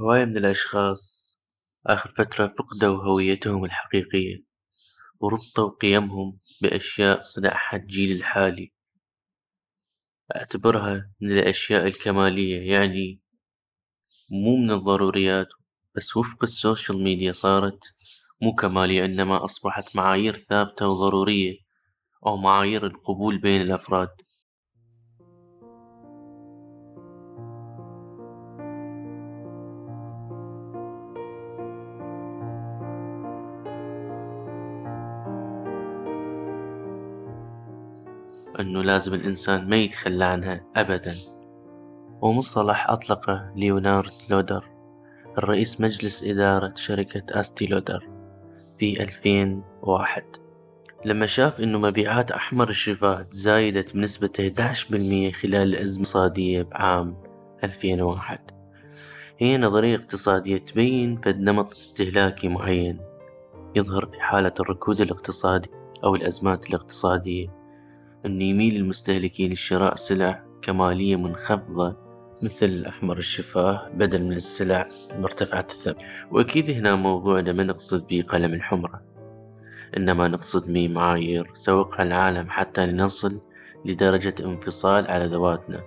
هواية من الأشخاص آخر فترة فقدوا هويتهم الحقيقية وربطوا قيمهم بأشياء صنعها الجيل الحالي أعتبرها من الأشياء الكمالية يعني مو من الضروريات بس وفق السوشيال ميديا صارت مو كمالية إنما أصبحت معايير ثابتة وضرورية أو معايير القبول بين الأفراد. إنه لازم الإنسان ما يتخلى عنها أبدا. ومصطلح أطلقه ليونارد لودر الرئيس مجلس إدارة شركة أستي لودر في ألفين واحد لما شاف إنه مبيعات أحمر الشفاة تزايدت بنسبة 11% خلال الأزمة الاقتصادية بعام 2001 هي نظرية اقتصادية تبين فد نمط استهلاكي معين يظهر في حالة الركود الاقتصادي أو الأزمات الاقتصادية. أن يميل المستهلكين لشراء سلع كمالية منخفضة مثل الأحمر الشفاه بدل من السلع مرتفعة الثمن. وأكيد هنا موضوعنا ما نقصد به قلم الحمرة إنما نقصد به معايير سوقها العالم حتى لنصل لدرجة انفصال على ذواتنا.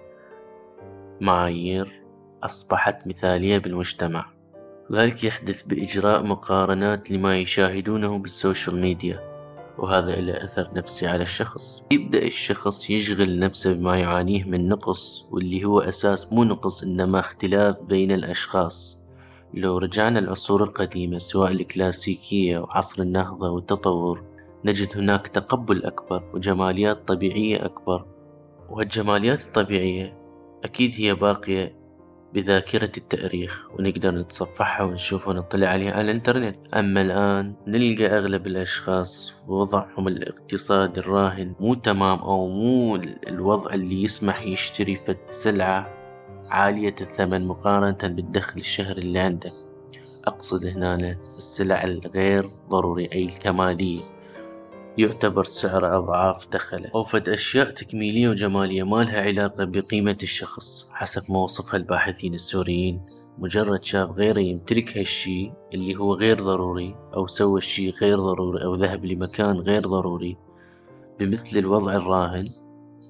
معايير أصبحت مثالية بالمجتمع. ذلك يحدث بإجراء مقارنات لما يشاهدونه بالسوشيال ميديا. وهذا له أثر نفسي على الشخص. يبدأ الشخص يشغل نفسه بما يعانيه من نقص واللي هو أساس مو نقص إنما اختلاف بين الأشخاص. لو رجعنا العصور القديمة سواء الكلاسيكية وعصر النهضة والتطور نجد هناك تقبل أكبر وجماليات طبيعية أكبر. وهالجماليات الطبيعية أكيد هي باقية بذاكرة التاريخ ونقدر نتصفحها ونشوفها ونطلع عليها على الإنترنت. أما الآن نلقى أغلب الأشخاص وضعهم الاقتصادي الراهن مو تمام أو مو الوضع اللي يسمح يشتري فد سلعة عالية الثمن مقارنة بالدخل الشهري اللي عنده. أقصد هنا السلع الغير ضروري أي الكمالية يعتبر سعر أضعاف دخله. أو فد أشياء تكميلية وجمالية ما لها علاقة بقيمة الشخص. حسب ما وصفها الباحثين السوريين مجرد شاف غيره يمتلك هالشي اللي هو غير ضروري أو سوى الشي غير ضروري أو ذهب لمكان غير ضروري بمثل الوضع الراهن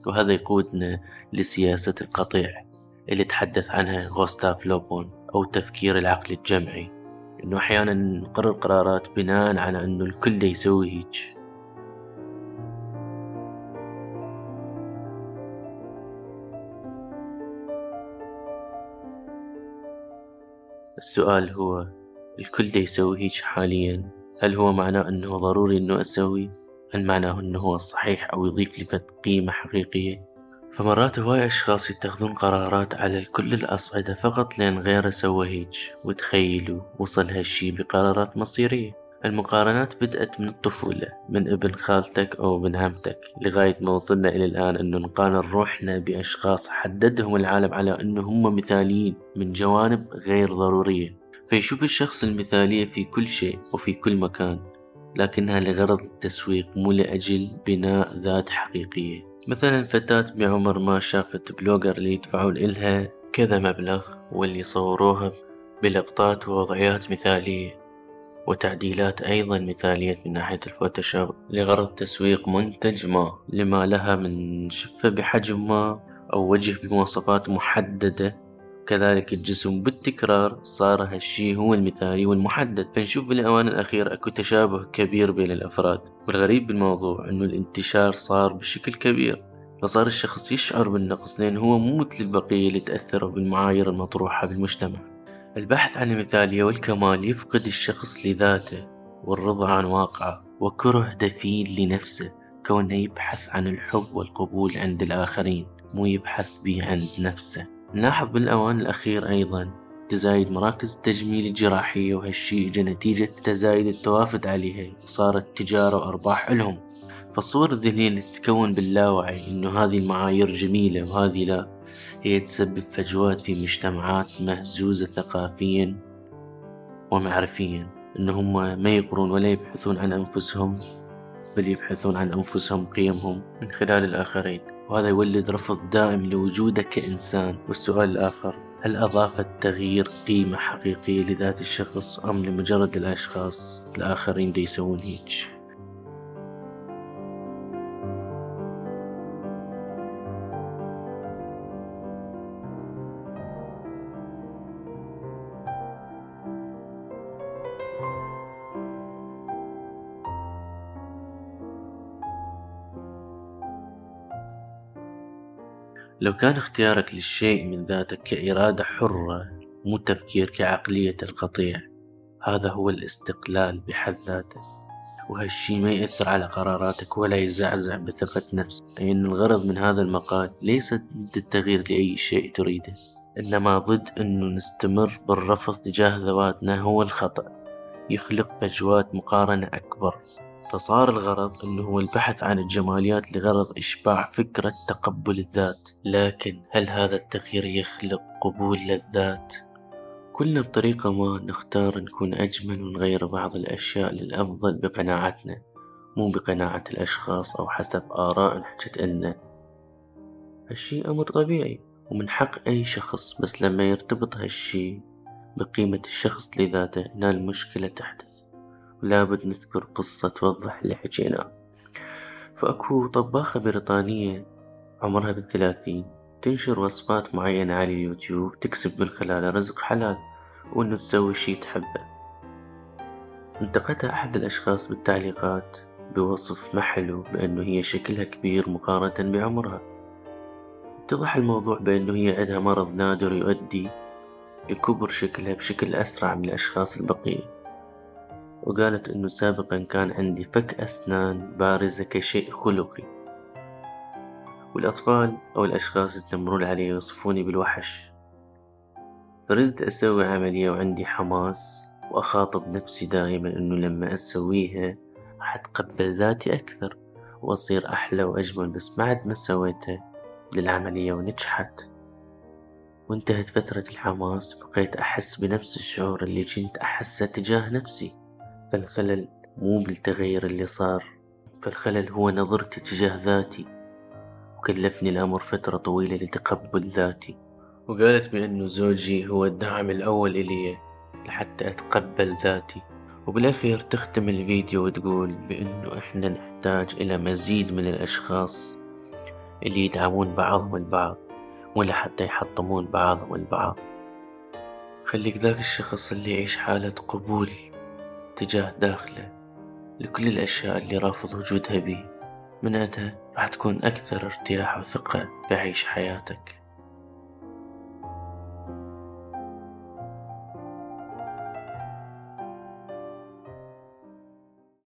وهذا يقودنا لسياسة القطيع اللي تحدث عنها غوستاف لوبون أو تفكير العقل الجمعي. إنه أحيانا نقرر قرارات بناء على إنه الكل يسوي هيج السؤال هو الكل دا يسوي هيج حاليا هل هو معناه أنه ضروري أنه أسوي؟ هل معناه أنه هو الصحيح أو يضيف لي قيمة حقيقية؟ فمرات هواي أشخاص يتخذون قرارات على كل الأصعدة فقط لأن غيره سوى هيج وتخيلوا وصل هالشي بقرارات مصيرية المقارنات بدأت من الطفولة من ابن خالتك أو ابن عمتك لغاية ما وصلنا إلى الآن أنه نقارن روحنا بأشخاص حددهم العالم على أنه هم مثاليين من جوانب غير ضرورية. فيشوف الشخص المثالية في كل شيء وفي كل مكان لكنها لغرض التسويق مو لأجل بناء ذات حقيقية. مثلا فتاة بعمر ما شافت blogger اللي يدفعون إلها كذا مبلغ واللي يصوروها بلقطات ووضعيات مثالية. وتعديلات أيضا مثالية من ناحية ال Photoshop لغرض تسويق منتج ما لما لها من شفة بحجم ما أو وجه بمواصفات محددة. كذلك الجسم بالتكرار صار هالشي هو المثالي والمحدد. فنشوف بالأوان الأخيرة أكو تشابه كبير بين الأفراد والغريب بالموضوع أنه الانتشار صار بشكل كبير فصار الشخص يشعر بالنقص لأن هو مو مثل البقية اللي تأثروا بالمعايير المطروحة بالمجتمع. البحث عن المثالية والكمال يفقد الشخص لذاته والرضا عن واقعه وكره دفين لنفسه كونه يبحث عن الحب والقبول عند الآخرين مو يبحث به عند نفسه. نلاحظ بالأوان الأخير أيضا تزايد مراكز التجميل الجراحية وهالشي إجا نتيجة تزايد التوافد عليها وصارت تجارة وأرباح لهم. فالصور الذهنية اللي تتكون باللاوعي إنه هذه المعايير جميلة وهذه لا هي تسبب فجوات في مجتمعات مهزوزة ثقافيا ومعرفيا إن هم ما يقرون ولا يبحثون عن أنفسهم بل يبحثون عن أنفسهم قيمهم من خلال الآخرين. وهذا يولد رفض دائم لوجودك كإنسان. والسؤال الآخر هل أضاف التغيير قيمة حقيقية لذات الشخص أم لمجرد الأشخاص الآخرين دي هيج لو كان اختيارك للشيء من ذاتك كإرادة حرة مو تفكير كعقلية القطيع هذا هو الاستقلال بحد ذاته. وهالشي ما يأثر على قراراتك ولا يزعزع بثقة نفسك لأن الغرض من هذا المقال ليس ضد التغيير لأي شيء تريده. إنما ضد أنه نستمر بالرفض تجاه ذواتنا هو الخطأ. يخلق فجوات مقارنة أكبر. فصار الغرض أنه هو البحث عن الجماليات لغرض إشباع فكرة تقبل الذات. لكن هل هذا التغيير يخلق قبول للذات؟ كلنا بطريقة ما نختار نكون أجمل ونغير بعض الأشياء للأفضل بقناعتنا مو بقناعة الأشخاص أو حسب آراء حجة أن هالشي أمر طبيعي ومن حق أي شخص بس لما يرتبط هالشي بقيمة الشخص لذاته هنا المشكلة تحدث. لابد نذكر قصة توضح اللي حكيناه فأكو طباخة بريطانية عمرها بالثلاثين تنشر وصفات معينة على اليوتيوب تكسب من خلالها رزق حلال وإنه تسوي شي تحبه. انتقدها أحد الأشخاص بالتعليقات بوصف ما حلو بأنه هي شكلها كبير مقارنة بعمرها. اتضح الموضوع بأنه هي عندها مرض نادر يؤدي لكبر شكلها بشكل أسرع من الأشخاص البقية. وقالت إنه سابقا كان عندي فك أسنان بارزة كشيء خلقي. والأطفال أو الأشخاص يتنمرون علي يوصفوني بالوحش. فردت أسوي عملية وعندي حماس وأخاطب نفسي دائما إنه لما أسويها راح أتقبل ذاتي أكثر وأصير أحلى وأجمل بس بعد ما سويتها للعملية ونجحت. وانتهت فترة الحماس بقيت أحس بنفس الشعور اللي كنت أحسه تجاه نفسي. فالخلل مو بالتغير اللي صار. فالخلل هو نظرتي تجاه ذاتي وكلفني الأمر فترة طويلة لتقبل ذاتي. وقالت بأنه زوجي هو الدعم الأول إلي لحتى أتقبل ذاتي. وبالأخير تختم الفيديو وتقول بأنه إحنا نحتاج إلى مزيد من الأشخاص اللي يدعمون بعضهم البعض ولا حتى يحطمون بعضهم البعض. خليك ذاك الشخص اللي يعيش حالة قبول. تجاه داخله. لكل الأشياء اللي رافض وجودها بي. من عدها راح تكون أكثر ارتياح وثقة بعيش حياتك.